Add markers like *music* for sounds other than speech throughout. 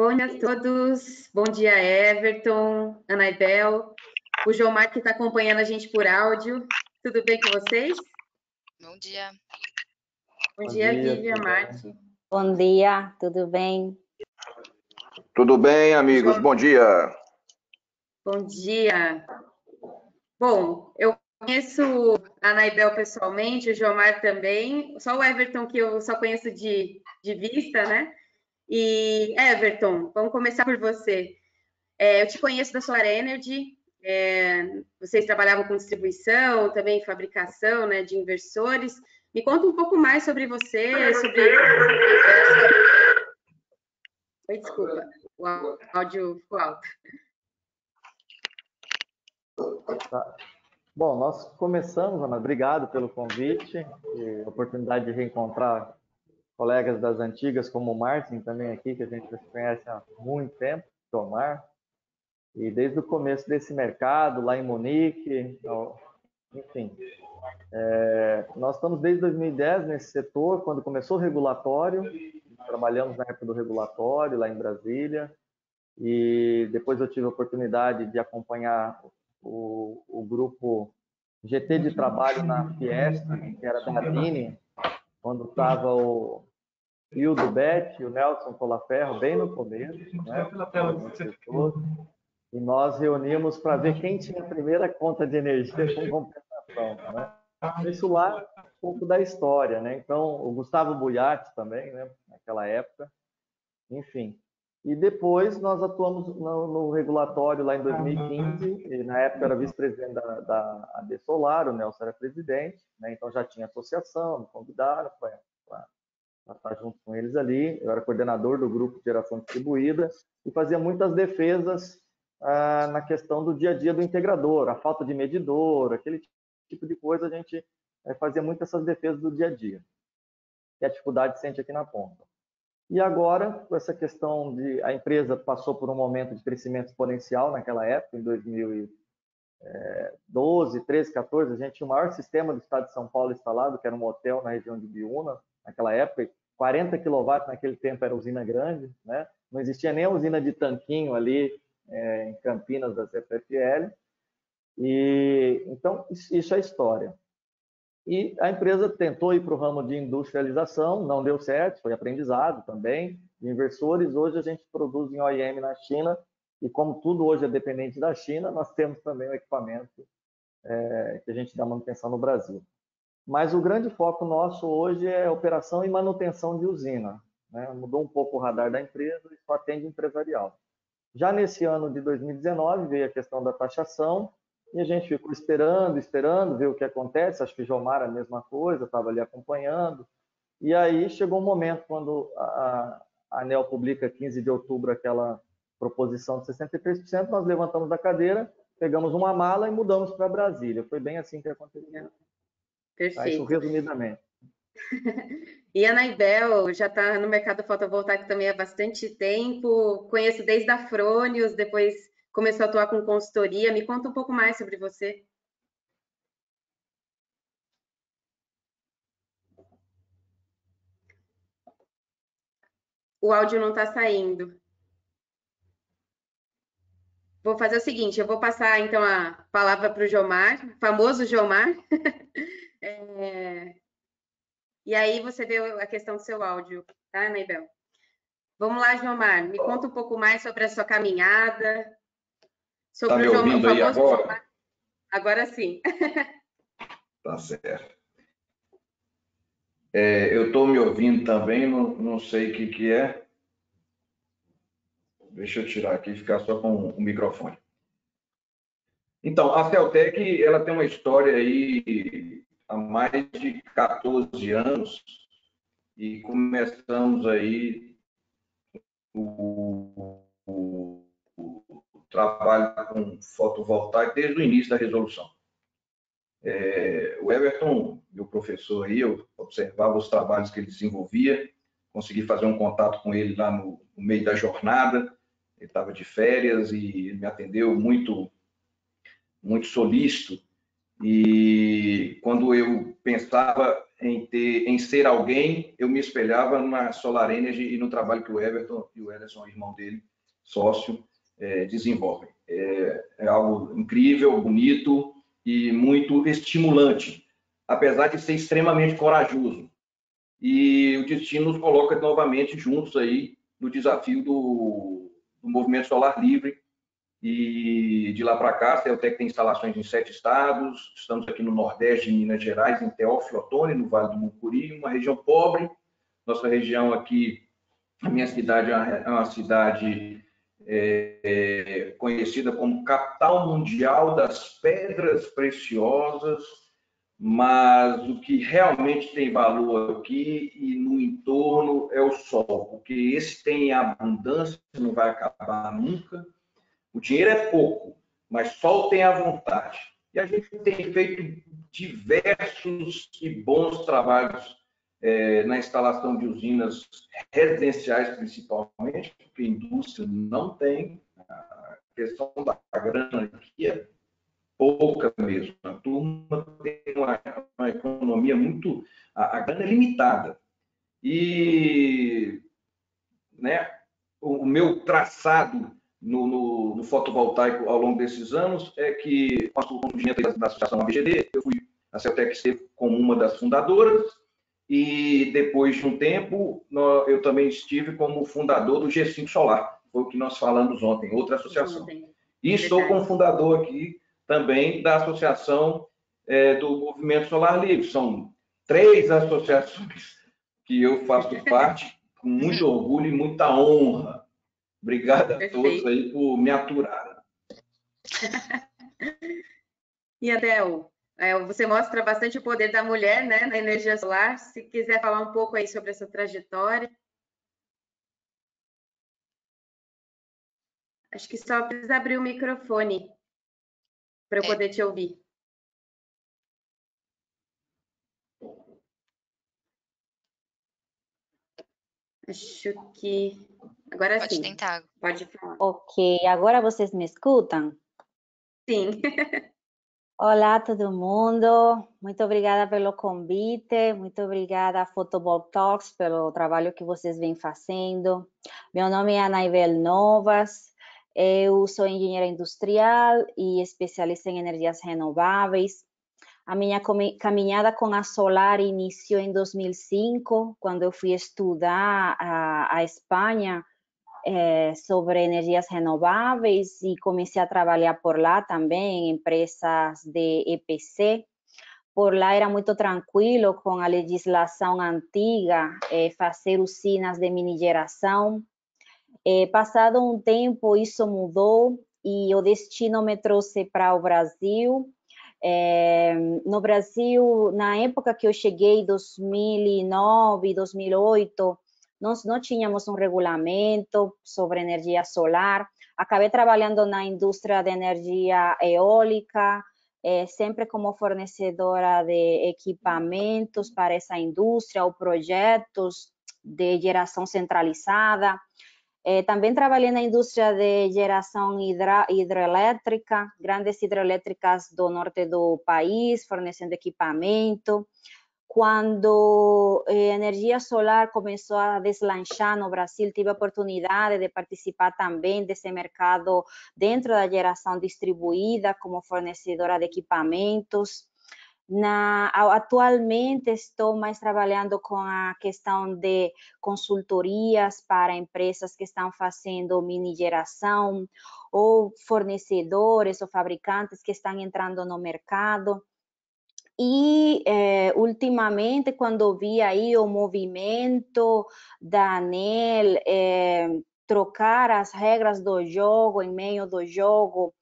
Bom dia a todos. Bom dia, Everton, Anaibel, o João Marco que está acompanhando a gente por áudio. Tudo bem com vocês? Bom dia. Bom, Bom dia, dia, Vivian Marte. Bom dia, tudo bem? Tudo bem, amigos? Bom dia. Bom dia. Bom, eu conheço a Anaibel pessoalmente, o Jomar também, só o Everton que eu só conheço de, de vista, né? E Everton, vamos começar por você. É, eu te conheço da Solar Energy, é, vocês trabalhavam com distribuição, também fabricação né, de inversores. Me conta um pouco mais sobre você, sobre. Oi, desculpa, o áudio ficou alto. Tá. Bom, nós começamos, Ana, obrigado pelo convite e oportunidade de reencontrar colegas das antigas, como o Martin também aqui, que a gente conhece há muito tempo, Tomar, e desde o começo desse mercado, lá em Munique, enfim. É, nós estamos desde 2010 nesse setor, quando começou o regulatório, trabalhamos na época do regulatório, lá em Brasília, e depois eu tive a oportunidade de acompanhar o, o grupo GT de trabalho na Fiesta, que era da Adine, quando estava o Hildo Bet e o Nelson Colaferro, bem no começo, né? E nós reunimos para ver quem tinha a primeira conta de energia com compensação, né? Isso lá um pouco da história, né? Então, o Gustavo Buiatti também, né? Naquela época. Enfim, e depois nós atuamos no, no, regulatório lá em 2015, e na época era vice-presidente da, da AD Solar, o Nelson era presidente, né? então já tinha associação, me convidaram para estar junto com eles ali. Eu era coordenador do grupo de geração distribuída e fazia muitas defesas ah, na questão do dia a dia do integrador, a falta de medidor, aquele tipo de coisa, a gente eh, fazia muito essas defesas do dia a dia. E a dificuldade sente aqui na ponta. E agora, com essa questão de a empresa passou por um momento de crescimento exponencial naquela época, em 2012, 13, 14, a gente tinha o maior sistema do estado de São Paulo instalado, que era um hotel na região de Biúna, naquela época, 40 kW naquele tempo era usina grande, né? Não existia nem a usina de tanquinho ali é, em Campinas da CPFL. E então isso é história. E a empresa tentou ir para o ramo de industrialização, não deu certo, foi aprendizado também. De inversores, hoje a gente produz em OEM na China, e como tudo hoje é dependente da China, nós temos também o equipamento é, que a gente dá manutenção no Brasil. Mas o grande foco nosso hoje é operação e manutenção de usina. Né? Mudou um pouco o radar da empresa e só atende empresarial. Já nesse ano de 2019 veio a questão da taxação, e a gente ficou esperando, esperando, ver o que acontece. Acho que Jomar a mesma coisa, estava ali acompanhando. E aí chegou um momento quando a, a ANEL publica 15 de outubro aquela proposição de 63%, nós levantamos da cadeira, pegamos uma mala e mudamos para Brasília. Foi bem assim que aconteceu. Perfeito. Isso resumidamente. *laughs* E a Naibel já está no mercado fotovoltaico também há bastante tempo. Conheço desde a Frônios, depois começou a atuar com consultoria. Me conta um pouco mais sobre você. O áudio não está saindo. Vou fazer o seguinte, eu vou passar então a palavra para o Jomar, famoso Jomar. *laughs* é... E aí você vê a questão do seu áudio, tá, Naibel? Vamos lá, Jomar, me conta um pouco mais sobre a sua caminhada, Sobre tá me ouvindo aí agora? Agora sim. *laughs* tá certo. É, eu estou me ouvindo também, não, não sei o que, que é. Deixa eu tirar aqui e ficar só com o microfone. Então, a Celtec, ela tem uma história aí há mais de 14 anos e começamos aí o, o trabalho com fotovoltaico desde o início da resolução. É, o Everton, meu professor aí, eu observava os trabalhos que ele desenvolvia, consegui fazer um contato com ele lá no, no meio da jornada, ele estava de férias e ele me atendeu muito, muito solícito. E quando eu pensava em, ter, em ser alguém, eu me espelhava na Solar Energy e no trabalho que o Everton e o Ederson, irmão dele, sócio, é, desenvolvem. É, é algo incrível, bonito e muito estimulante, apesar de ser extremamente corajoso. E o destino nos coloca novamente juntos aí no desafio do, do movimento solar livre, e de lá para cá, a Celtec tem instalações em sete estados. Estamos aqui no Nordeste de Minas Gerais, em Teófilo Otoni, no Vale do Mucuri, uma região pobre. Nossa região aqui, a minha cidade é uma cidade é, é, conhecida como capital mundial das pedras preciosas, mas o que realmente tem valor aqui e no entorno é o sol, porque esse tem abundância, não vai acabar nunca o dinheiro é pouco, mas sol tem a vontade. E a gente tem feito diversos e bons trabalhos é, na instalação de usinas residenciais, principalmente, porque a indústria não tem. A questão da grana aqui é pouca mesmo. A turma tem uma, uma economia muito. A, a, grana é limitada. E né, o, o meu traçado no, no, no, fotovoltaico ao longo desses anos é que, com a surgimento da Associação ABGD, eu fui, a Celtec esteve como uma das fundadoras, e depois de um tempo, eu também estive como fundador do G5 Solar, foi o que nós falamos ontem, outra associação. E estou como fundador aqui também da Associação é, do Movimento Solar Livre. São três associações que eu faço *laughs* parte com muito orgulho e muita honra Obrigado a Perfeito. todos aí por me aturar. *laughs* e Adel, é, você mostra bastante o poder da mulher né, na energia solar. Se quiser falar um pouco aí sobre essa trajetória. Acho que só precisa abrir o microfone para eu é. poder te ouvir. Acho que agora Pode sim. tentar. Pode falar. Ok, agora vocês me escutam? Sim. *laughs* Olá, todo mundo. Muito obrigada pelo convite. Muito obrigada, Photoball Talks, pelo trabalho que vocês vêm fazendo. Meu nome é Anaibel Novas. Eu sou engenheira industrial e especialista em energias renováveis. A minha caminhada com a Solar iniciou em 2005, quando eu fui estudar a, a Espanha é, sobre energias renováveis e comecei a trabalhar por lá também em empresas de EPC. Por lá era muito tranquilo com a legislação antiga, fazer usinas de mini geração. É, passado um tempo, isso mudou e o destino me trouxe para o Brasil é, no Brasil, na época que eu cheguei, 2009, 2008, nós não tínhamos um regulamento sobre energia solar. Acabei trabalhando na indústria de energia eólica, é, sempre como fornecedora de equipamentos para essa indústria ou projetos de geração centralizada. Eh, também trabalhei na indústria de geração hidra, hidrelétrica, grandes hidrelétricas do norte do país, fornecendo equipamento. Quando a eh, energia solar começou a deslanchar no Brasil, tive a oportunidade de participar também desse mercado dentro da geração distribuída, como fornecedora de equipamentos. Na, atualmente estou mais trabalhando com a questão de consultorias para empresas que estão fazendo mini geração ou fornecedores ou fabricantes que estão entrando no mercado. E eh, ultimamente, quando vi aí o movimento da ANEL eh, trocar as regras do jogo em meio do jogo,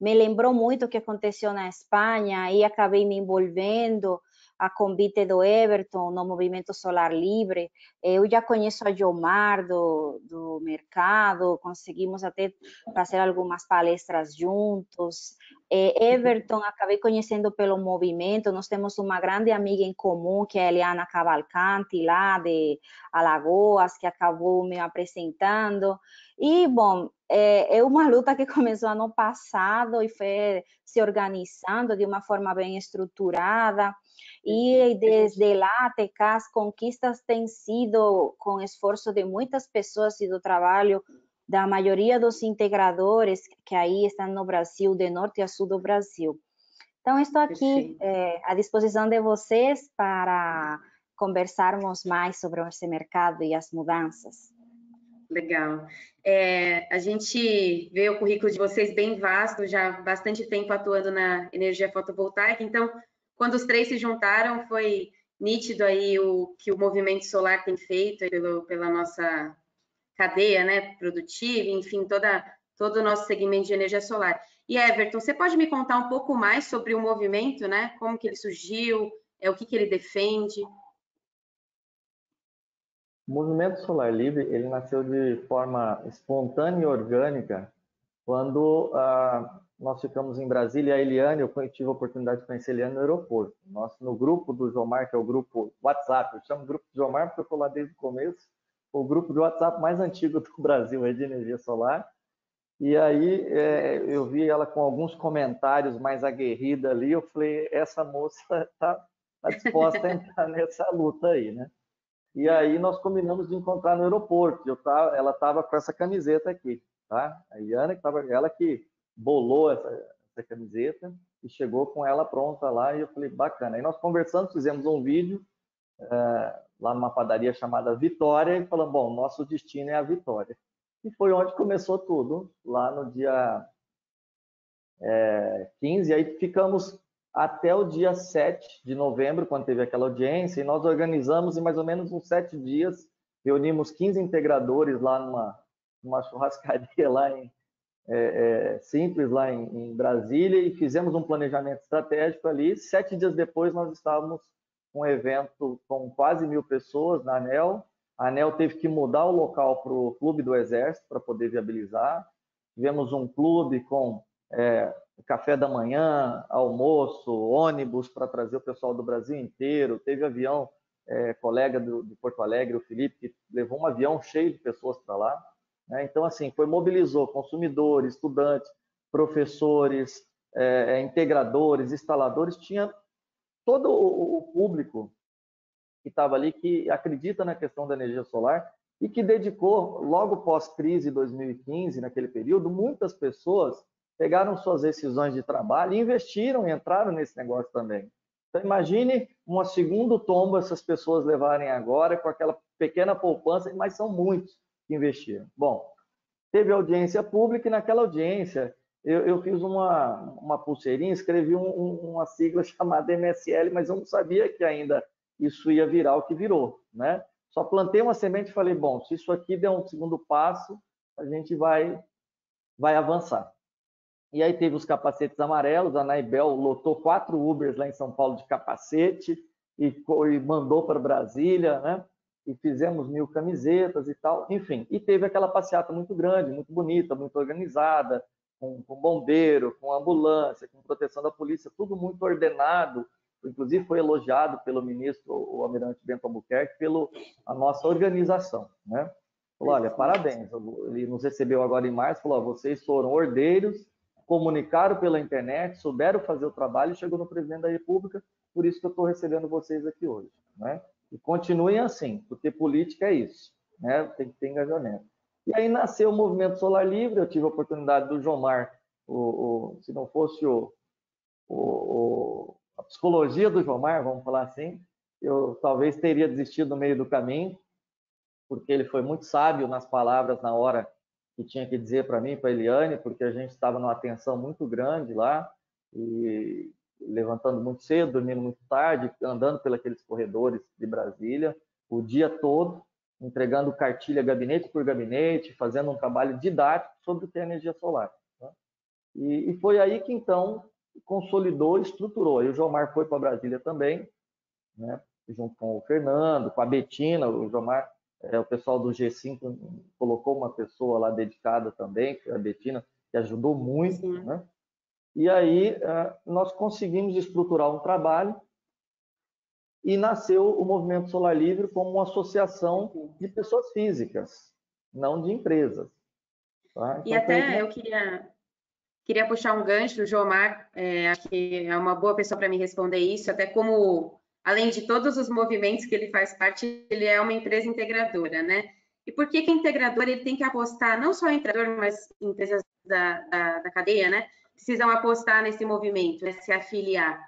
me lembrou muito o que aconteceu na Espanha e acabei me envolvendo a convite do Everton no Movimento Solar Livre. Eu já conheço a Jomar do, do mercado, conseguimos até fazer algumas palestras juntos. É, Everton, acabei conhecendo pelo movimento, nós temos uma grande amiga em comum, que é a Eliana Cavalcante, lá de Alagoas, que acabou me apresentando. E, bom, é, é uma luta que *laughs* começou ano passado e foi se organizando de uma forma bem estruturada. E desde lá até cá, as conquistas têm sido com esforço de muitas pessoas e do trabalho da maioria dos integradores que aí estão no Brasil, de norte a sul do Brasil. Então, estou aqui é, à disposição de vocês para conversarmos mais sobre esse mercado e as mudanças. Legal. É, a gente vê o currículo de vocês bem vasto, já há bastante tempo atuando na energia fotovoltaica, então, quando os três se juntaram, foi nítido aí o que o movimento solar tem feito pelo, pela nossa cadeia né, produtiva, enfim, toda, todo o nosso segmento de energia solar. E Everton, você pode me contar um pouco mais sobre o movimento, né? Como que ele surgiu, é o que, que ele defende? O movimento solar livre ele nasceu de forma espontânea e orgânica quando ah, nós ficamos em Brasília. A Eliane, eu tive a oportunidade de conhecer a Eliane no aeroporto. Nós, no grupo do Jomar, que é o grupo WhatsApp, eu chamo grupo do Jomar porque eu estou lá desde o começo o grupo de WhatsApp mais antigo *laughs* do Brasil é de energia solar. E aí é, eu vi ela com alguns comentários mais aguerrida ali. Eu falei, essa moça está tá disposta a entrar *laughs* nessa luta aí, né? E aí nós combinamos de encontrar no aeroporto. Tava, ela estava com essa camiseta aqui, tá? A Iana que tava, ela que bolou essa, essa camiseta e chegou com ela pronta lá. E eu falei, bacana. Aí nós conversamos, fizemos um vídeo. É, lá numa padaria chamada Vitória e falando, bom, nosso destino é a Vitória. E foi onde começou tudo, lá no dia é, 15, aí ficamos até o dia 7 de novembro, quando teve aquela audiência, e nós organizamos em mais ou menos uns sete dias, reunimos 15 integradores lá numa, numa churrascaria lá em, é, é, simples lá em, em Brasília e fizemos um planejamento estratégico ali. Sete dias depois nós estávamos um evento com quase mil pessoas na ANEL. A ANEL teve que mudar o local para o Clube do Exército para poder viabilizar. Tivemos um clube com é, café da manhã, almoço, ônibus para trazer o pessoal do Brasil inteiro. Teve avião, é, colega do, de Porto Alegre, o Felipe, que levou um avião cheio de pessoas para lá. Né? Então, assim, foi mobilizou consumidores, estudantes, professores, é, é integradores, instaladores, tinha todo o público que estava ali, que acredita na questão da energia solar e que dedicou, logo pós-crise 2015, naquele período, muitas pessoas pegaram suas decisões de trabalho e investiram e entraram nesse negócio também. Então, imagine uma segunda tombo essas pessoas levarem agora com aquela pequena poupança, mas são muitos que investiram. Bom, teve audiência pública e naquela audiência eu, eu fiz uma, uma pulseirinha, escrevi um, um, uma sigla *laughs* chamada MSL, mas eu não sabia que ainda isso ia virar o que virou, né? Só plantei uma semente e falei, bom, se isso aqui der um segundo passo, a gente vai, vai avançar. E aí teve os capacetes amarelos, a Naibel lotou quatro Ubers lá em São Paulo de capacete e, e mandou para Brasília, né? E fizemos mil camisetas e tal, enfim. E teve aquela passeata muito grande, muito bonita, muito organizada, com, com bombeiro, com ambulância, com proteção da polícia, tudo muito ordenado. Inclusive foi elogiado pelo ministro, o almirante Bento Albuquerque, pela a nossa organização, né? Falou, olha, parabéns. Ele nos recebeu agora em março, falou, vocês foram ordeiros, comunicaram pela internet, souberam fazer o trabalho chegou no presidente da República, por isso que eu estou recebendo vocês aqui hoje, né? E continuem assim, porque política é isso, né? Tem que ter engajamento. E aí nasceu o Movimento Solar Livre, eu tive a oportunidade do Jomar, o, o, se não fosse o, o, a psicologia do Jomar, vamos falar assim, eu talvez teria desistido no meio do caminho, porque ele foi muito sábio nas palavras na hora que tinha que dizer para mim, para Eliane, porque a gente estava numa tensão muito grande lá, e levantando muito cedo, dormindo muito tarde, andando pelos corredores de Brasília o dia todo, entregando cartilha gabinete por gabinete, fazendo um trabalho didático sobre o que é energia solar. Né? E, e, foi aí que então consolidou, estruturou. Aí o Jomar foi para Brasília também, né? junto com o Fernando, com a Betina, o Jomar, é, o pessoal do G5 colocou uma pessoa lá dedicada também, que é a Betina, que ajudou muito, né? E aí é, nós conseguimos estruturar um trabalho e nasceu o Movimento Solar Livre como uma associação de pessoas físicas, não de empresas. Tá? Então, e até eu queria, queria puxar um gancho do Jomar, é, acho que é uma boa pessoa para me responder isso, até como, além de todos os movimentos que ele faz parte, ele é uma empresa integradora, né? E por que que integrador ele tem que apostar, não só integrador, mas empresas da, da, da cadeia, né? Precisam apostar nesse movimento, né? se afiliar.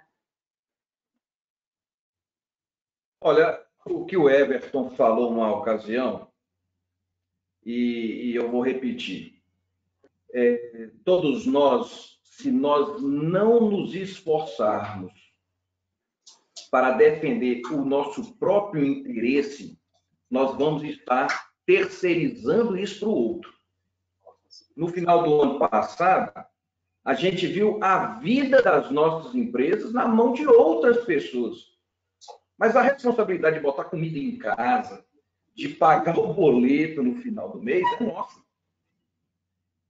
Olha, o que o Everton falou numa ocasião, e, e eu vou repetir. É, todos nós, se nós não nos esforçarmos para defender o nosso próprio interesse, nós vamos estar terceirizando isso para o outro. No final do ano passado, a gente viu a vida das nossas empresas na mão de outras pessoas. Mas a responsabilidade de botar comida em casa, de pagar o boleto no final do mês, é nossa.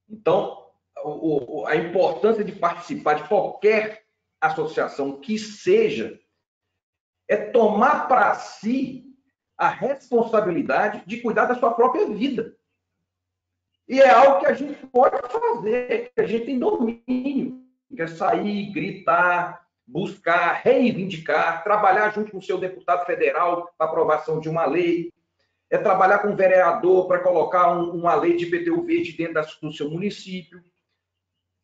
Então, a importância de participar de qualquer associação que seja é tomar para si a responsabilidade de cuidar da sua própria vida. E é algo que a gente pode fazer, que a gente tem domínio, que é sair, gritar, buscar, reivindicar, trabalhar junto com o seu deputado federal para aprovação de uma lei, é trabalhar com o vereador para colocar um, uma lei de IPTU verde dentro da, do seu município.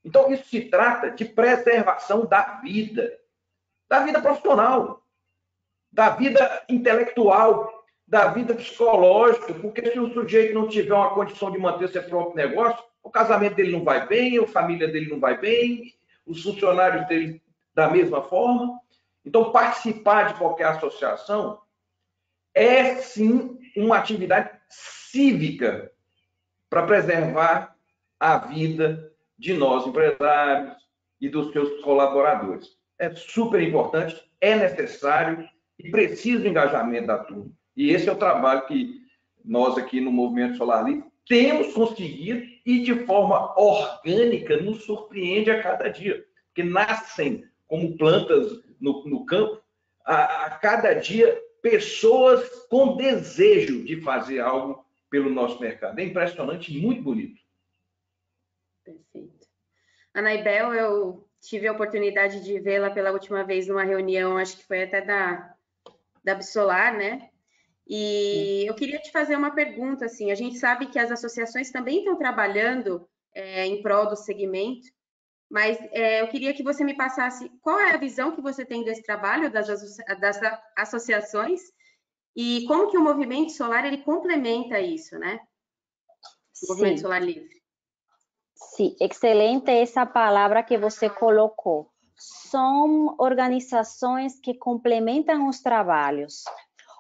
Então, isso se trata de preservação da vida, da vida profissional, da vida intelectual, da vida psicológica, porque se o sujeito não tiver uma condição de manter seu próprio negócio, o casamento dele não vai bem, a família dele não vai bem, os funcionários dele da mesma forma. Então, participar de qualquer associação é sim uma atividade cívica para preservar a vida de nós empresários e dos seus colaboradores. É super importante, é necessário e precisa do engajamento da turma. E esse é o trabalho que nós aqui no Movimento Solar Livre temos conseguido e de forma orgânica nos surpreende a cada dia, porque nascem como plantas no, no campo, a, a cada dia pessoas com desejo de fazer algo pelo nosso mercado. É impressionante e muito bonito. Perfeito. Anaibel, eu tive a oportunidade de vê-la pela última vez numa reunião, acho que foi até da, da Absolar, né? E eu queria te fazer uma pergunta, assim, a gente sabe que as associações também estão trabalhando é, em prol do segmento, mas é, eu queria que você me passasse qual é a visão que você tem desse trabalho das, das associações e como que o movimento solar ele complementa isso, né? O movimento solar livre. Sim, excelente essa palavra que você colocou. São organizações que complementam os trabalhos.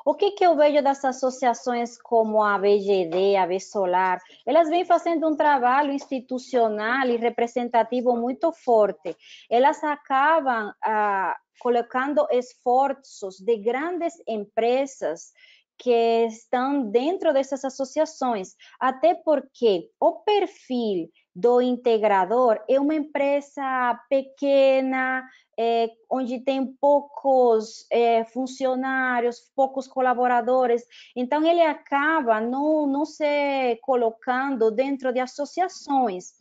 O que, que eu vejo das associações como a BGD, a B-Solar? Elas vêm fazendo um trabalho institucional e representativo muito forte. Elas acabam ah, colocando esforços de grandes empresas que estão dentro dessas associações, até porque o perfil do integrador é uma empresa pequena, é, onde tem poucos é, funcionários, poucos colaboradores, então ele acaba não, não se colocando dentro de associações.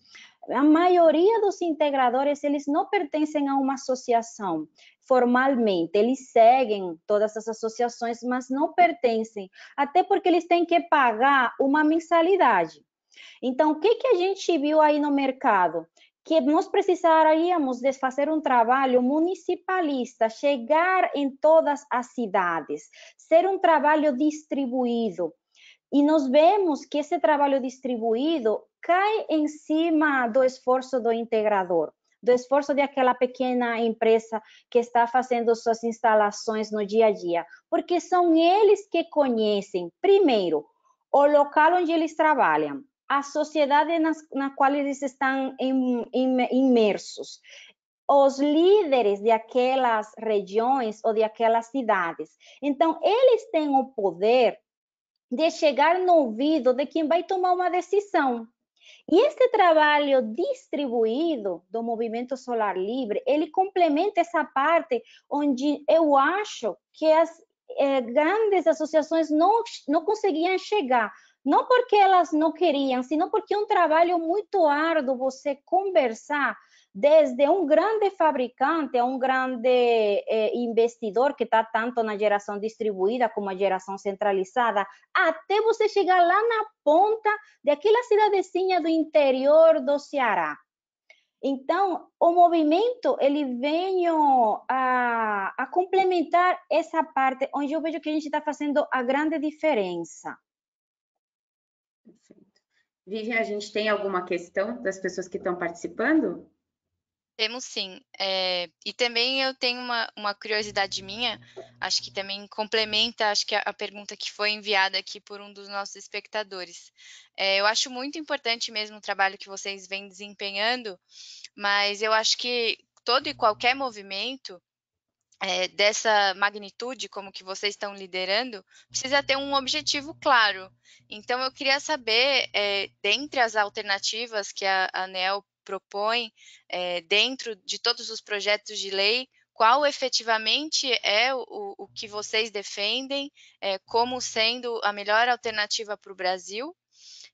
A maioria dos integradores, eles não pertencem a uma associação formalmente, eles seguem todas as associações, mas não pertencem, até porque eles têm que pagar uma mensalidade. Então, o que, que a gente viu aí no mercado? Que nós precisaríamos de fazer um trabalho municipalista, chegar em todas as cidades, ser um trabalho distribuído. E nós vemos que esse trabalho distribuído cai em cima do esforço do integrador do esforço de aquela pequena empresa que está fazendo suas instalações no dia a dia, porque são eles que conhecem, primeiro, o local onde eles trabalham, a sociedade nas, na qual eles estão imersos, os líderes de aquelas regiões ou de aquelas cidades. Então, eles têm o poder de chegar no ouvido de quem vai tomar uma decisão. E este trabalho distribuído do movimento solar livre, ele complementa essa parte onde eu acho que as eh, grandes associações não, não conseguiam chegar, não porque elas não queriam, sino porque é um trabalho muito árduo você conversar desde um grande fabricante a um grande eh, investidor que está tanto na geração distribuída como a geração centralizada, até você chegar lá na ponta daquela cidadezinha do interior do Ceará. Então, o movimento ele vem a, a complementar essa parte onde eu vejo que a gente está fazendo a grande diferença. Perfeito. Vivian, a gente tem alguma questão das pessoas que estão participando? Temos sim. É, e também eu tenho uma, uma curiosidade minha, acho que também complementa acho que a, a pergunta que foi enviada aqui por um dos nossos espectadores. É, eu acho muito importante mesmo o trabalho que vocês vêm desempenhando, mas eu acho que todo e qualquer movimento é, dessa magnitude, como que vocês estão liderando, precisa ter um objetivo claro. Então, eu queria saber, é, dentre as alternativas que a ANEL propõe é, dentro de todos os projetos de lei, qual efetivamente é o, o que vocês defendem é, como sendo a melhor alternativa para o Brasil.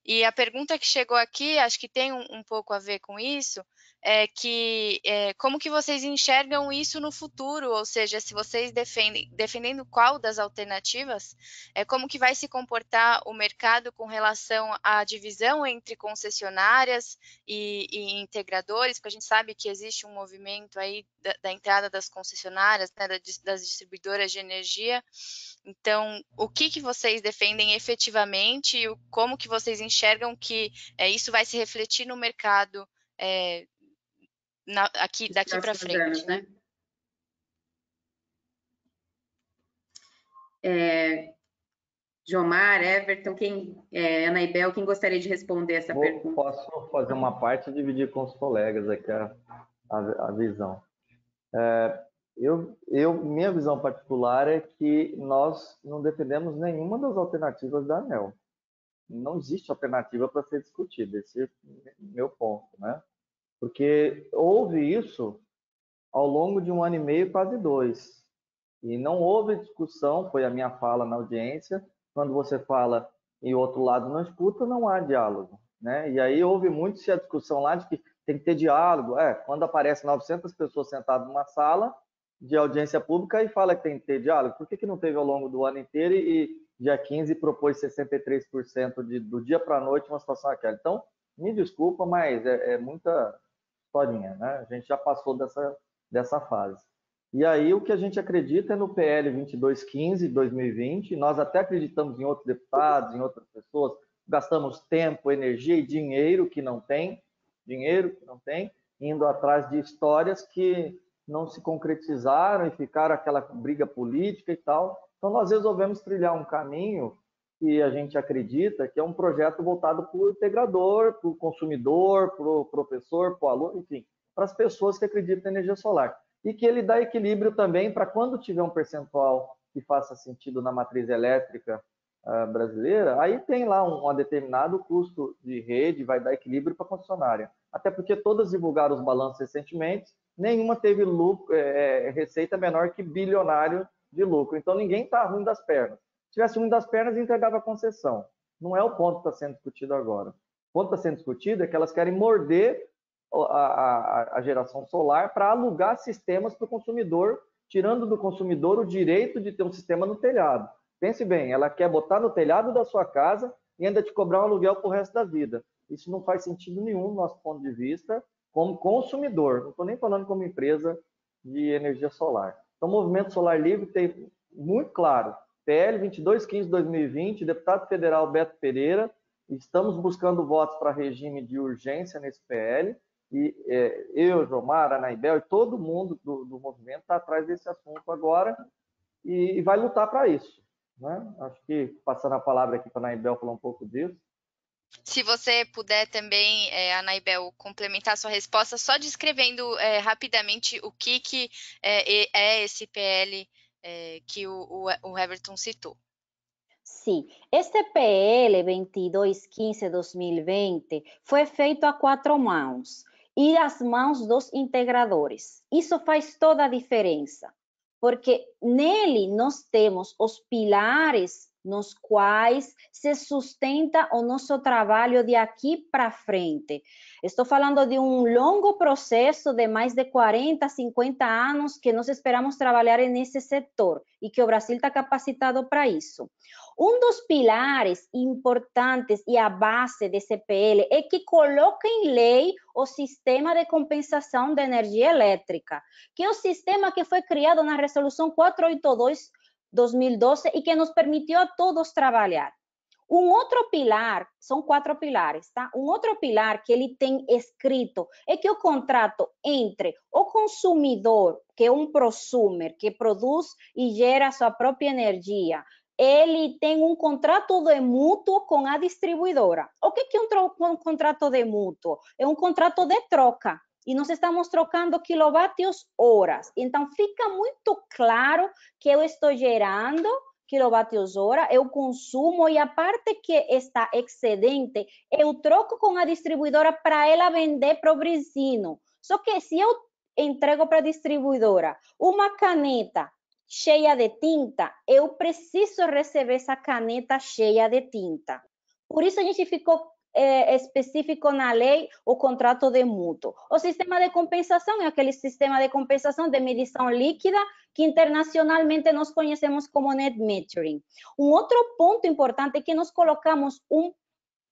E a pergunta que chegou aqui, acho que tem um, um pouco a ver com isso, é que é, como que vocês enxergam isso no futuro, ou seja, se vocês defendem, defendendo qual das alternativas, é como que vai se comportar o mercado com relação à divisão entre concessionárias e, e integradores, porque a gente sabe que existe um movimento aí da, da entrada das concessionárias, né, das distribuidoras de energia. Então, o que que vocês defendem efetivamente e como que vocês enxergam que é, isso vai se refletir no mercado é, na, aqui daqui para frente, né? É, Jomar, Everton, quem, é, Ana Ibel, quem gostaria de responder essa Vou, pergunta? Posso fazer uma parte e dividir com os colegas aqui a, a, a visão. É, eu, eu, minha visão particular é que nós não defendemos nenhuma das alternativas da ANEL. Não existe alternativa para ser discutida, esse é meu ponto, né? porque houve isso ao longo de um ano e meio, quase dois. E não houve discussão, foi a minha fala na audiência, quando você fala e o outro lado não escuta, não há diálogo. Né? E aí houve muito se a discussão lá de que tem que ter diálogo. É, quando aparece 900 pessoas sentadas numa sala de audiência pública e fala que tem que ter diálogo, por que, que não teve ao longo do ano inteiro e dia 15 propôs 63% de, do dia para a noite uma situação aquela? Então, me desculpa, mas é, é muita historinha, né? A gente já passou dessa, dessa fase. E aí o que a gente acredita é no PL 2215 2020, nós até acreditamos em outros deputados, em outras pessoas, gastamos tempo, energia e dinheiro que não tem, dinheiro que não tem, indo atrás de histórias que não se concretizaram e ficaram aquela briga política e tal. Então nós resolvemos trilhar um caminho que a gente acredita que é um projeto voltado para o integrador, para o consumidor, para o professor, para o aluno, enfim, para as pessoas que acreditam em energia solar. E que ele dá equilíbrio também para quando tiver um percentual que faça sentido na matriz elétrica brasileira, aí tem lá um, um, determinado custo de rede, vai dar equilíbrio para a concessionária. Até porque todas divulgaram os balanços recentemente, nenhuma teve lucro, é, receita menor que bilionário de lucro. Então ninguém está ruim das pernas tivesse uma das pernas, entregava a concessão. Não é o ponto que está sendo discutido agora. O ponto que está sendo discutido é que elas querem morder a, a, a geração solar para alugar sistemas para o consumidor, tirando do consumidor o direito de ter um sistema no telhado. Pense bem, ela quer botar no telhado da sua casa e ainda te cobrar um aluguel para o resto da vida. Isso não faz sentido nenhum do nosso ponto de vista como consumidor. Não estou nem falando como empresa de energia solar. Então, o Movimento Solar Livre tem muito claro PL 2215-2020, deputado federal Beto Pereira. Estamos buscando votos para regime de urgência nesse PL. E é, eu, Jomar, Anaibel e todo mundo do, do movimento está atrás desse assunto agora e, e vai lutar para isso. Né? Acho que, passando a palavra aqui para a Anaibel falar um pouco disso. Se você puder também, é, Anaibel, complementar sua resposta, só descrevendo é, rapidamente o que, que é, é esse PL é, que o, o, o Everton citou. Sim, este PL 2215-2020 foi feito a quatro mãos e as mãos dos integradores. Isso faz toda a diferença, porque nele nós temos os pilares nos quais se sustenta o nosso trabalho de aqui para frente. Estou falando de um longo processo de mais de 40, 50 anos que nós esperamos trabalhar nesse setor e que o Brasil está capacitado para isso. Um dos pilares importantes e a base desse PL é que coloca em lei o sistema de compensação de energia elétrica, que é o sistema que foi criado na resolução 482 2012 e que nos permitiu a todos trabalhar. Um outro pilar, são quatro pilares, tá? Um outro pilar que ele tem escrito é que o contrato entre o consumidor, que é um prosumer, que produz e gera sua própria energia, ele tem um contrato de mútuo com a distribuidora. O que é um, um contrato de mútuo? É um contrato de troca e nós estamos trocando quilovatios horas. Então, fica muito claro que eu estou gerando quilovatios hora, eu consumo e a parte que está excedente, eu troco com a distribuidora para ela vender para o vizinho. Só que se eu entrego para a distribuidora uma caneta cheia de tinta, eu preciso receber essa caneta cheia de tinta. Por isso a gente ficou é, específico na lei o contrato de mútuo. O sistema de compensação é aquele sistema de compensação de medição líquida que internacionalmente nós conhecemos como net metering. Um outro ponto importante é que nós colocamos um,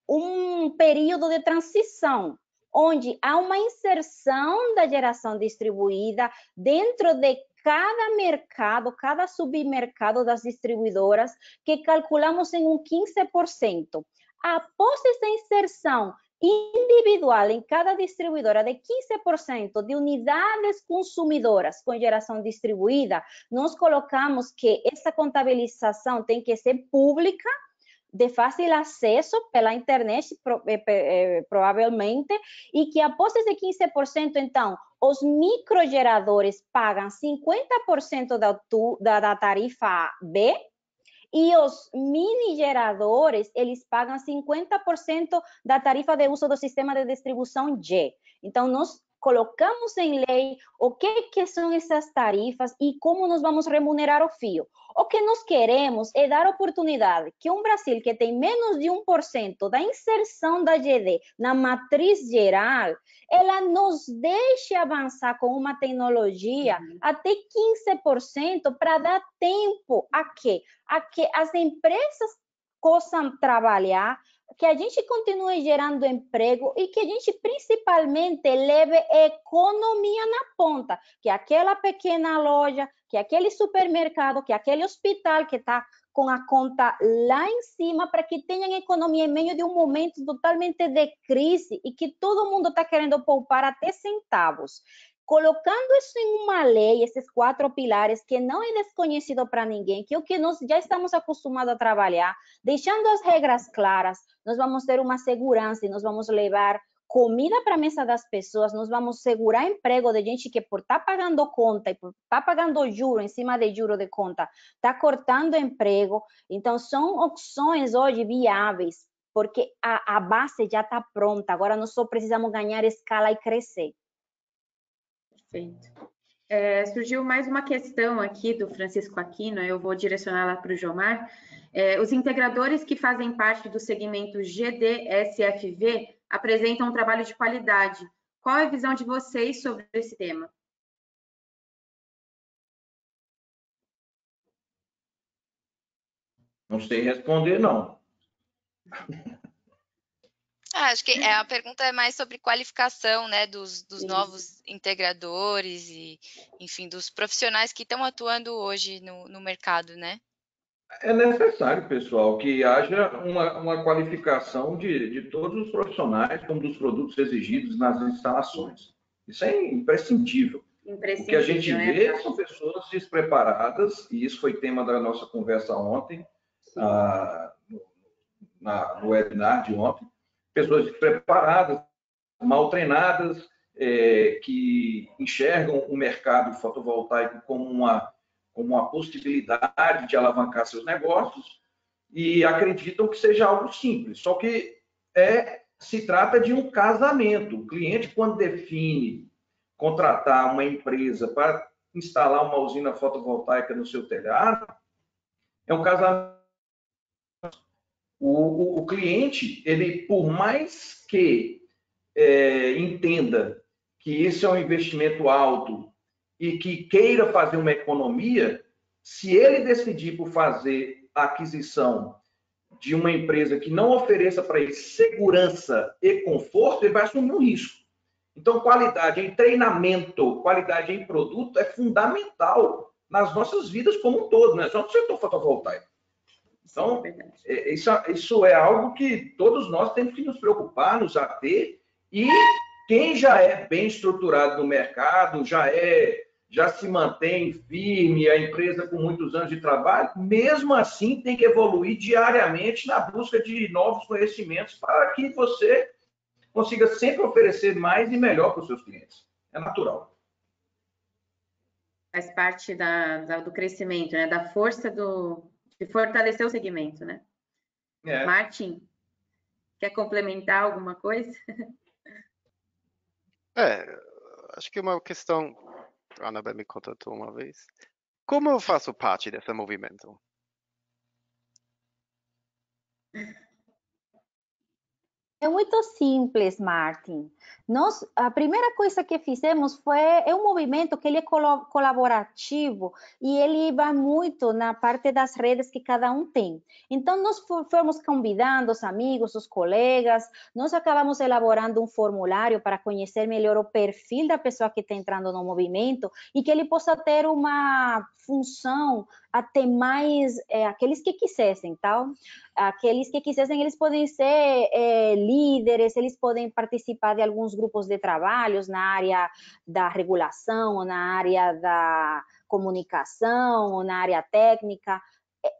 um período de transição, onde há uma inserção da geração distribuída dentro de cada mercado, cada submercado das distribuidoras, que calculamos em um 15%. Após essa inserção individual em cada distribuidora de 15% de unidades consumidoras com geração distribuída, nós colocamos que essa contabilização tem que ser pública, de fácil acesso pela internet, eh, eh, provavelmente, e que após esse 15%, então, os microgeradores pagam 50% da, da, da tarifa B, e os mini geradores, eles pagam 50% da tarifa de uso do sistema de distribuição G. Então, nós colocamos em lei o que, que são essas tarifas e como nós vamos remunerar o fio. O que nós queremos é dar oportunidade que um Brasil que tem menos de 1% da inserção da GD na matriz geral, ela nos deixe avançar com uma tecnologia uhum. até 15% para dar tempo a que, a que as empresas possam trabalhar, que a gente continue gerando emprego e que a gente principalmente leve economia na ponta, que aquela pequena loja, que aquele supermercado, que aquele hospital que está com a conta lá em cima para que tenham economia em meio de um momento totalmente de crise e que todo mundo está querendo poupar até centavos colocando isso em uma lei, esses quatro pilares, que não é desconhecido para ninguém, que é o que nós já estamos acostumados a trabalhar, deixando as regras claras, nós vamos ter uma segurança e nós vamos levar comida para a mesa das pessoas, nós vamos segurar emprego de gente que por estar tá pagando conta e por estar tá pagando juro em cima de juro de conta, está cortando emprego. Então, são opções hoje viáveis, porque a, a base já está pronta, agora nós só precisamos ganhar escala e crescer. Perfeito. É, surgiu mais uma questão aqui do Francisco Aquino, eu vou direcionar lá para o Jomar. É, os integradores que fazem parte do segmento GDSFV apresentam um trabalho de qualidade. Qual é a visão de vocês sobre esse tema? Não sei responder, não. *laughs* Ah, acho que é, a pergunta é mais sobre qualificação, né, dos, dos novos integradores e, enfim, dos profissionais que estão atuando hoje no, no mercado, né? É necessário, pessoal, que haja uma, uma qualificação de, de todos os profissionais, como dos produtos exigidos nas instalações. Isso é imprescindível. imprescindível o que a gente né? vê são pessoas despreparadas, e isso foi tema da nossa conversa ontem, ah, na, no webinar de ontem, pessoas despreparadas, mal treinadas, é, que enxergam o mercado fotovoltaico como uma, como uma possibilidade de alavancar seus negócios e acreditam que seja algo simples. Só que é, se trata de um casamento. O cliente, quando define contratar uma empresa para instalar uma usina fotovoltaica no seu telhado, é um casamento. O, o, o cliente, ele, por mais que é, entenda que esse é um investimento alto e que queira fazer uma economia, se ele decidir por fazer a aquisição de uma empresa que não ofereça para ele segurança e conforto, ele vai assumir um risco. Então, qualidade em treinamento, qualidade em produto é fundamental nas nossas vidas como um todo, não é só no setor fotovoltaico. Então, é, isso, isso é algo que todos nós temos que nos preocupar, nos ater, e quem já é bem estruturado no mercado, já é já se mantém firme, a empresa com muitos anos de trabalho, mesmo assim tem que evoluir diariamente na busca de novos conhecimentos para que você consiga sempre oferecer mais e melhor para os seus clientes. É natural. Faz parte da, da, do crescimento, né? da força do, de fortalecer o segmento, né? É. Martin, quer complementar alguma coisa? É, acho que uma questão a Anabel me contatou uma vez. Como eu faço parte desse movimento? É muito simples, Martin. Nós, a primeira coisa que fizemos foi é um movimento que ele é colaborativo e ele vai muito na parte das redes que cada um tem. Então nós fomos convidando os amigos, os colegas, nós acabamos elaborando um formulário para conhecer melhor o perfil da pessoa que está entrando no movimento e que ele possa ter uma função até mais é, aqueles que quisessem, tal. Aqueles que quisessem, eles podem ser é, líderes, eles podem participar de alguns grupos de trabalhos na área da regulação, ou na área da comunicação, ou na área técnica,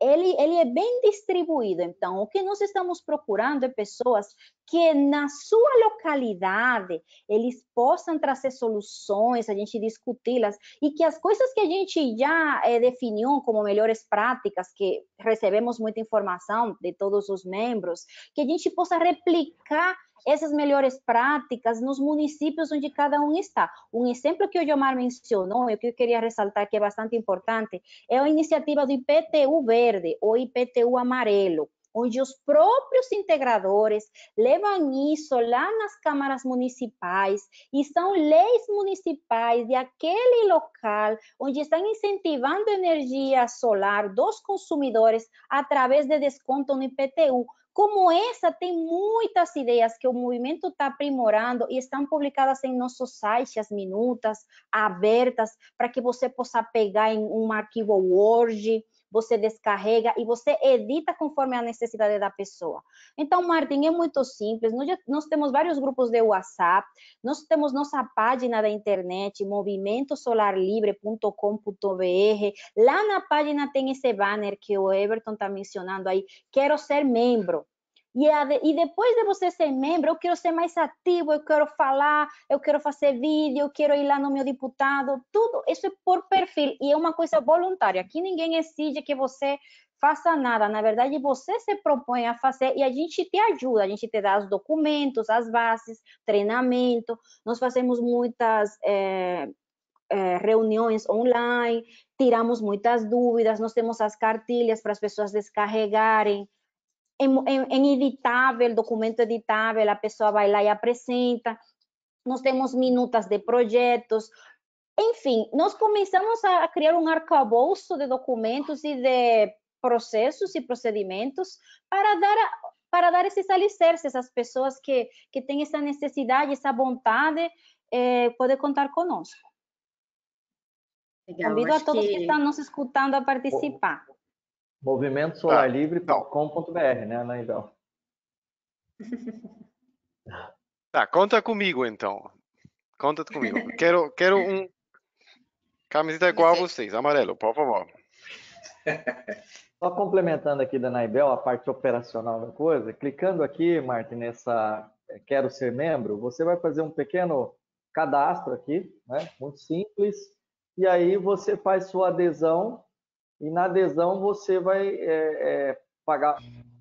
ele, ele é bem distribuído. Então, o que nós estamos procurando é pessoas que na sua localidade eles possam trazer soluções, a gente discuti-las e que as coisas que a gente já é, definiu como melhores práticas, que recebemos muita informação de todos os membros, que a gente possa replicar essas melhores práticas nos municípios onde cada um está. Um exemplo que o Jomar mencionou e que eu queria ressaltar que é bastante importante é a iniciativa do IPTU Verde ou IPTU Amarelo onde os próprios integradores levam isso lá nas câmaras municipais e são leis municipais de aquele local onde estão incentivando energia solar dos consumidores através de desconto no IPTU. Como essa, tem muitas ideias que o movimento está aprimorando e estão publicadas em nosso site, as minutas abertas, para que você possa pegar em um arquivo Word, você descarrega e você edita conforme a necessidade da pessoa. Então, Martin, é muito simples. Nós, nós temos vários grupos de WhatsApp, nós temos nossa página da internet, movimentosolarlibre.com.br. Lá na página tem esse banner que o Everton está mencionando aí, quero ser membro. E, a, e, depois de você ser membro, eu quero ser mais ativo, eu quero falar, eu quero fazer vídeo, eu quero ir lá no meu deputado, tudo isso é por perfil e é uma coisa voluntária. Aqui ninguém exige que você faça nada, na verdade você se propõe a fazer e a gente te ajuda, a gente te dá os documentos, as bases, treinamento, nós fazemos muitas é, é, reuniões online, tiramos muitas dúvidas, nós temos as cartilhas para as pessoas descarregarem, em, em, em editável, documento editável, a pessoa vai lá e apresenta. Nós temos minutas de projetos. Enfim, nós começamos a criar um arcabouço de documentos e de processos e procedimentos para dar para dar esses alicerces às pessoas que, que têm essa necessidade, essa vontade, é, poder contar conosco. Legal, Convido a todos que... que estão nos escutando a participar movimentosolarlivre.com.br, né, Anaibel? *laughs* Tá, conta comigo então. Conta comigo. Quero, quero um camiseta igual a vocês, amarelo, por favor. *laughs* Só complementando aqui da Naibel a parte operacional da coisa, clicando aqui, Martin, nessa eh, quero ser membro, você vai fazer um pequeno cadastro aqui, né? Muito simples. E aí você faz sua adesão e na adesão você vai é, é, pagar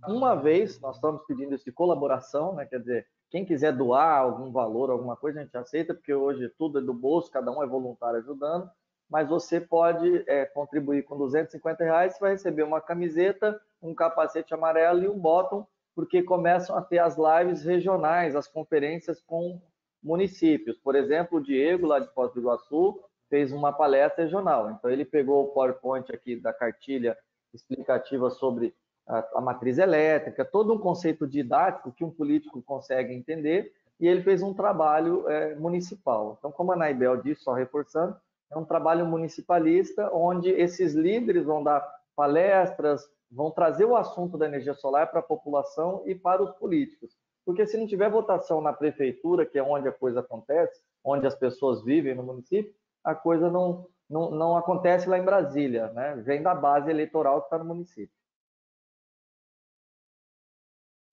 uma vez, nós estamos pedindo isso de colaboração, né? quer dizer, quem quiser doar algum valor, alguma coisa, a gente aceita, porque hoje tudo é do bolso, cada um é voluntário ajudando, mas você pode é, contribuir com 250 reais, você vai receber uma camiseta, um capacete amarelo e um bottom, porque começam a ter as lives regionais, as conferências com municípios. Por exemplo, o Diego, lá de Foz do Iguaçu, fez uma palestra regional. Então, ele pegou o PowerPoint aqui da cartilha explicativa sobre a, a matriz elétrica, todo um conceito didático que um político consegue entender, e ele fez um trabalho é, municipal. Então, como a Naibel disse, só reforçando, é um trabalho municipalista onde esses líderes vão dar palestras, vão trazer o assunto da energia solar para a população e para os políticos. Porque se não tiver votação na prefeitura, que é onde a coisa acontece, onde as pessoas vivem no município, a coisa não, não, não acontece lá em Brasília, né? vem da base eleitoral que está no município.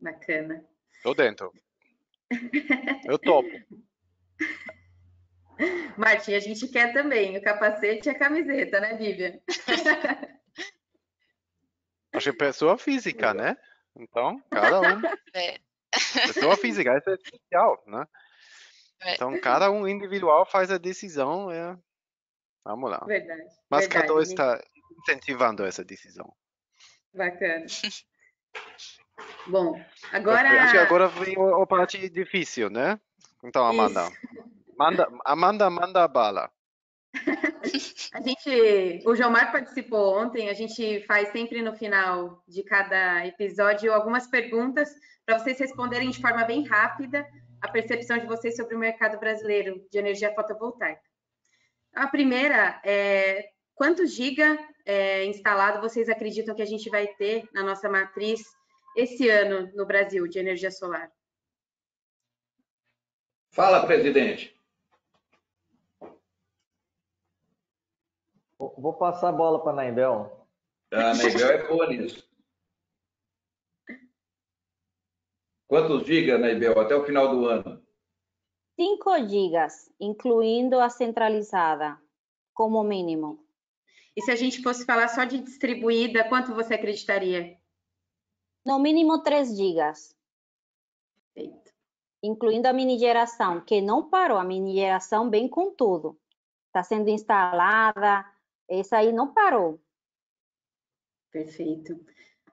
Bacana. Tô dentro. *laughs* Eu topo. Martim, a gente quer também o capacete e a camiseta, né, Vivian? Acho que pessoa física, né? Então, cada um. *laughs* É. Pessoa física, é especial, né? É. Então, cada um individual faz a decisão. É... Vamos lá. Verdade. Mas verdade. cada um está incentivando essa decisão. Bacana. *laughs* Bom, agora. Acho que agora vem a parte difícil, né? Então, Amanda. Manda, Amanda, manda a bala. *laughs* a gente, o Gilmar participou ontem, a gente faz sempre no final de cada episódio algumas perguntas para vocês responderem de forma bem rápida a percepção de vocês sobre o mercado brasileiro de energia fotovoltaica. A primeira é quantos giga é, instalado vocês acreditam que a gente vai ter na nossa matriz esse ano no Brasil de energia solar? Fala, presidente. Vou passar a bola para a Naibel. A Naibel é boa nisso. Quantos gigas, Naibel, até o final do ano? 5 gigas, incluindo a centralizada, como mínimo. E se a gente fosse falar só de distribuída, quanto você acreditaria? No mínimo 3 gigas. Perfeito. Incluindo a mini geração, que não parou, a mini geração bem com tudo. Está sendo instalada, essa aí não parou. Perfeito.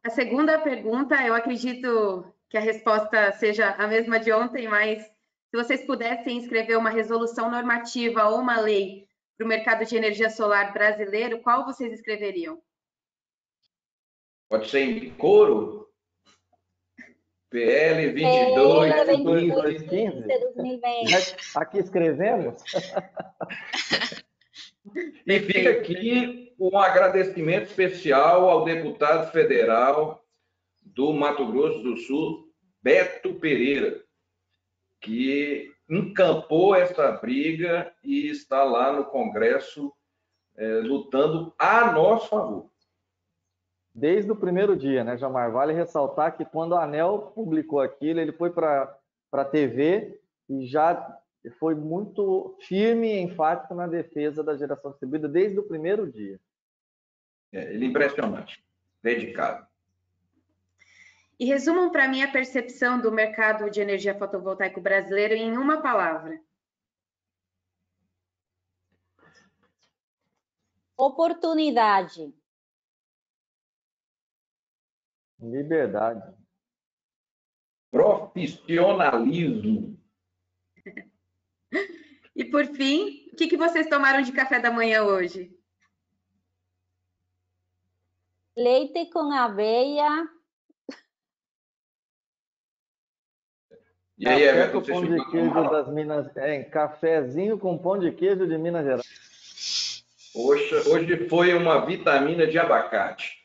A segunda pergunta, eu acredito que a resposta seja a mesma de ontem, mas se vocês pudessem escrever uma resolução normativa ou uma lei para o mercado de energia solar brasileiro, qual vocês escreveriam? Pode ser em coro? PL 22, é, 22 15. Aqui escrevemos? E fica aqui um agradecimento especial ao deputado federal do Mato Grosso do Sul, Beto Pereira, que encampou essa briga e está lá no Congresso é, lutando a nosso favor. Desde o primeiro dia, né, Jamar? Vale ressaltar que quando a ANEL publicou aquilo, ele foi para a TV e já foi muito firme e enfático na defesa da geração distribuída desde o primeiro dia. É, ele é impressionante, dedicado. E resumam para mim a percepção do mercado de energia fotovoltaico brasileiro em uma palavra. Oportunidade. Liberdade. Profissionalismo. *laughs* E por fim, o que, que vocês tomaram de café da manhã hoje? Leite com aveia. E aí, Café com pão de queijo das Minas, é, cafezinho com pão de queijo de Minas Gerais. Hoje, hoje foi uma vitamina de abacate.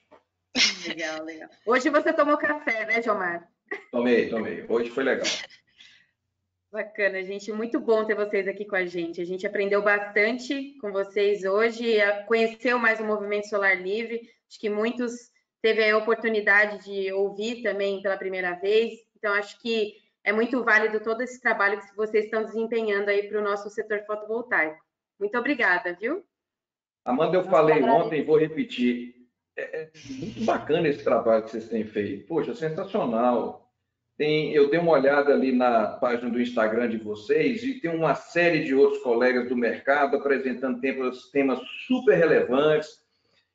Legal, legal. Hoje você tomou café, né, Jomar? Tomei, tomei. Hoje foi legal. *laughs* Bacana, gente. Muito bom ter vocês aqui com a gente. A gente aprendeu bastante com vocês hoje, conheceu mais o Movimento Solar Livre. Acho que muitos teve a oportunidade de ouvir também pela primeira vez. Então, acho que é muito válido todo esse trabalho que vocês estão desempenhando aí para o nosso setor fotovoltaico. Muito obrigada, viu? Amanda, eu falei ontem, vou repetir. é, é muito bacana esse trabalho que vocês têm feito. Poxa, sensacional. Tem, eu dei uma olhada ali na página do Instagram de vocês e tem uma série de outros colegas do mercado apresentando temas, temas super relevantes.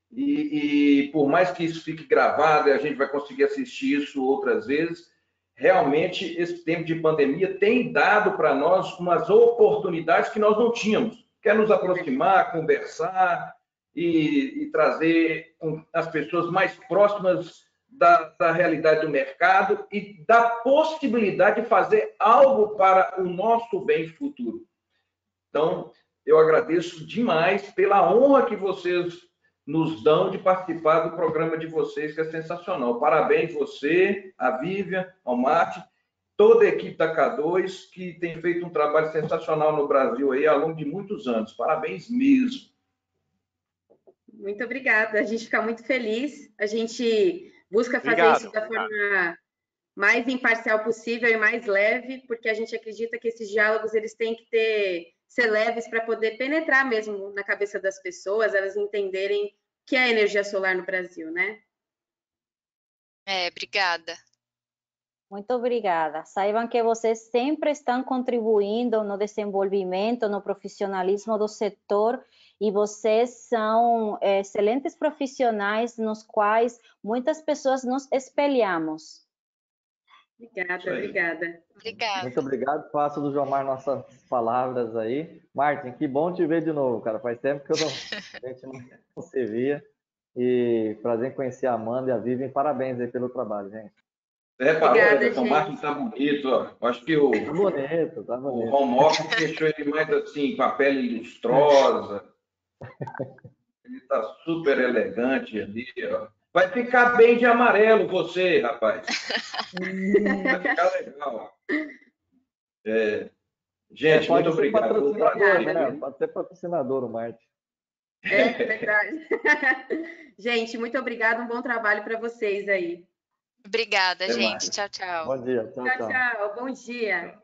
E, e, por mais que isso fique gravado e a gente vai conseguir assistir isso outras vezes, realmente esse tempo de pandemia tem dado para nós umas oportunidades que nós não tínhamos. Quer nos aproximar, conversar e, e trazer as pessoas mais próximas da, da realidade do mercado e da possibilidade de fazer algo para o nosso bem futuro. Então, eu agradeço demais pela honra que vocês nos dão de participar do programa de vocês, que é sensacional. Parabéns você, a Vivian, ao Mate, toda a equipe da K2, que tem feito um trabalho sensacional no Brasil aí ao longo de muitos anos. Parabéns mesmo. Muito obrigada. A gente fica muito feliz. A gente busca fazer Obrigado. isso da forma mais imparcial possível e mais leve, porque a gente acredita que esses diálogos eles têm que ter ser leves para poder penetrar mesmo na cabeça das pessoas, elas entenderem o que é energia solar no Brasil, né? É, obrigada. Muito obrigada. Saibam que vocês sempre estão contribuindo no desenvolvimento, no profissionalismo do setor e vocês são é, excelentes profissionais nos quais muitas pessoas nos espelhamos. Obrigada, obrigada. Obrigada. Muito obrigado. Faço do Jomar nossas palavras aí. Martin, que bom te ver de novo, cara. Faz tempo que eu não, *laughs* a gente não se via. E prazer em conhecer a Amanda e a Vivian. Parabéns aí pelo trabalho, gente. Você reparou, Obrigada, o Martin tá bonito, ó. Acho que o, tá bonito, tá bonito. o home office deixou ele mais assim, com a pele lustrosa. *laughs* Ele está super elegante ali, ó. Vai ficar bem de amarelo você, rapaz. *laughs* Vai ficar legal. É, gente, é, muito obrigado. Né? Pode ser patrocinador o Marte. É verdade. *laughs* gente, muito obrigado. Um bom trabalho para vocês aí. Obrigada, Até gente. Mais. Tchau, tchau. Bom dia. Tchau, tchau. Tchau, tchau. Bom dia.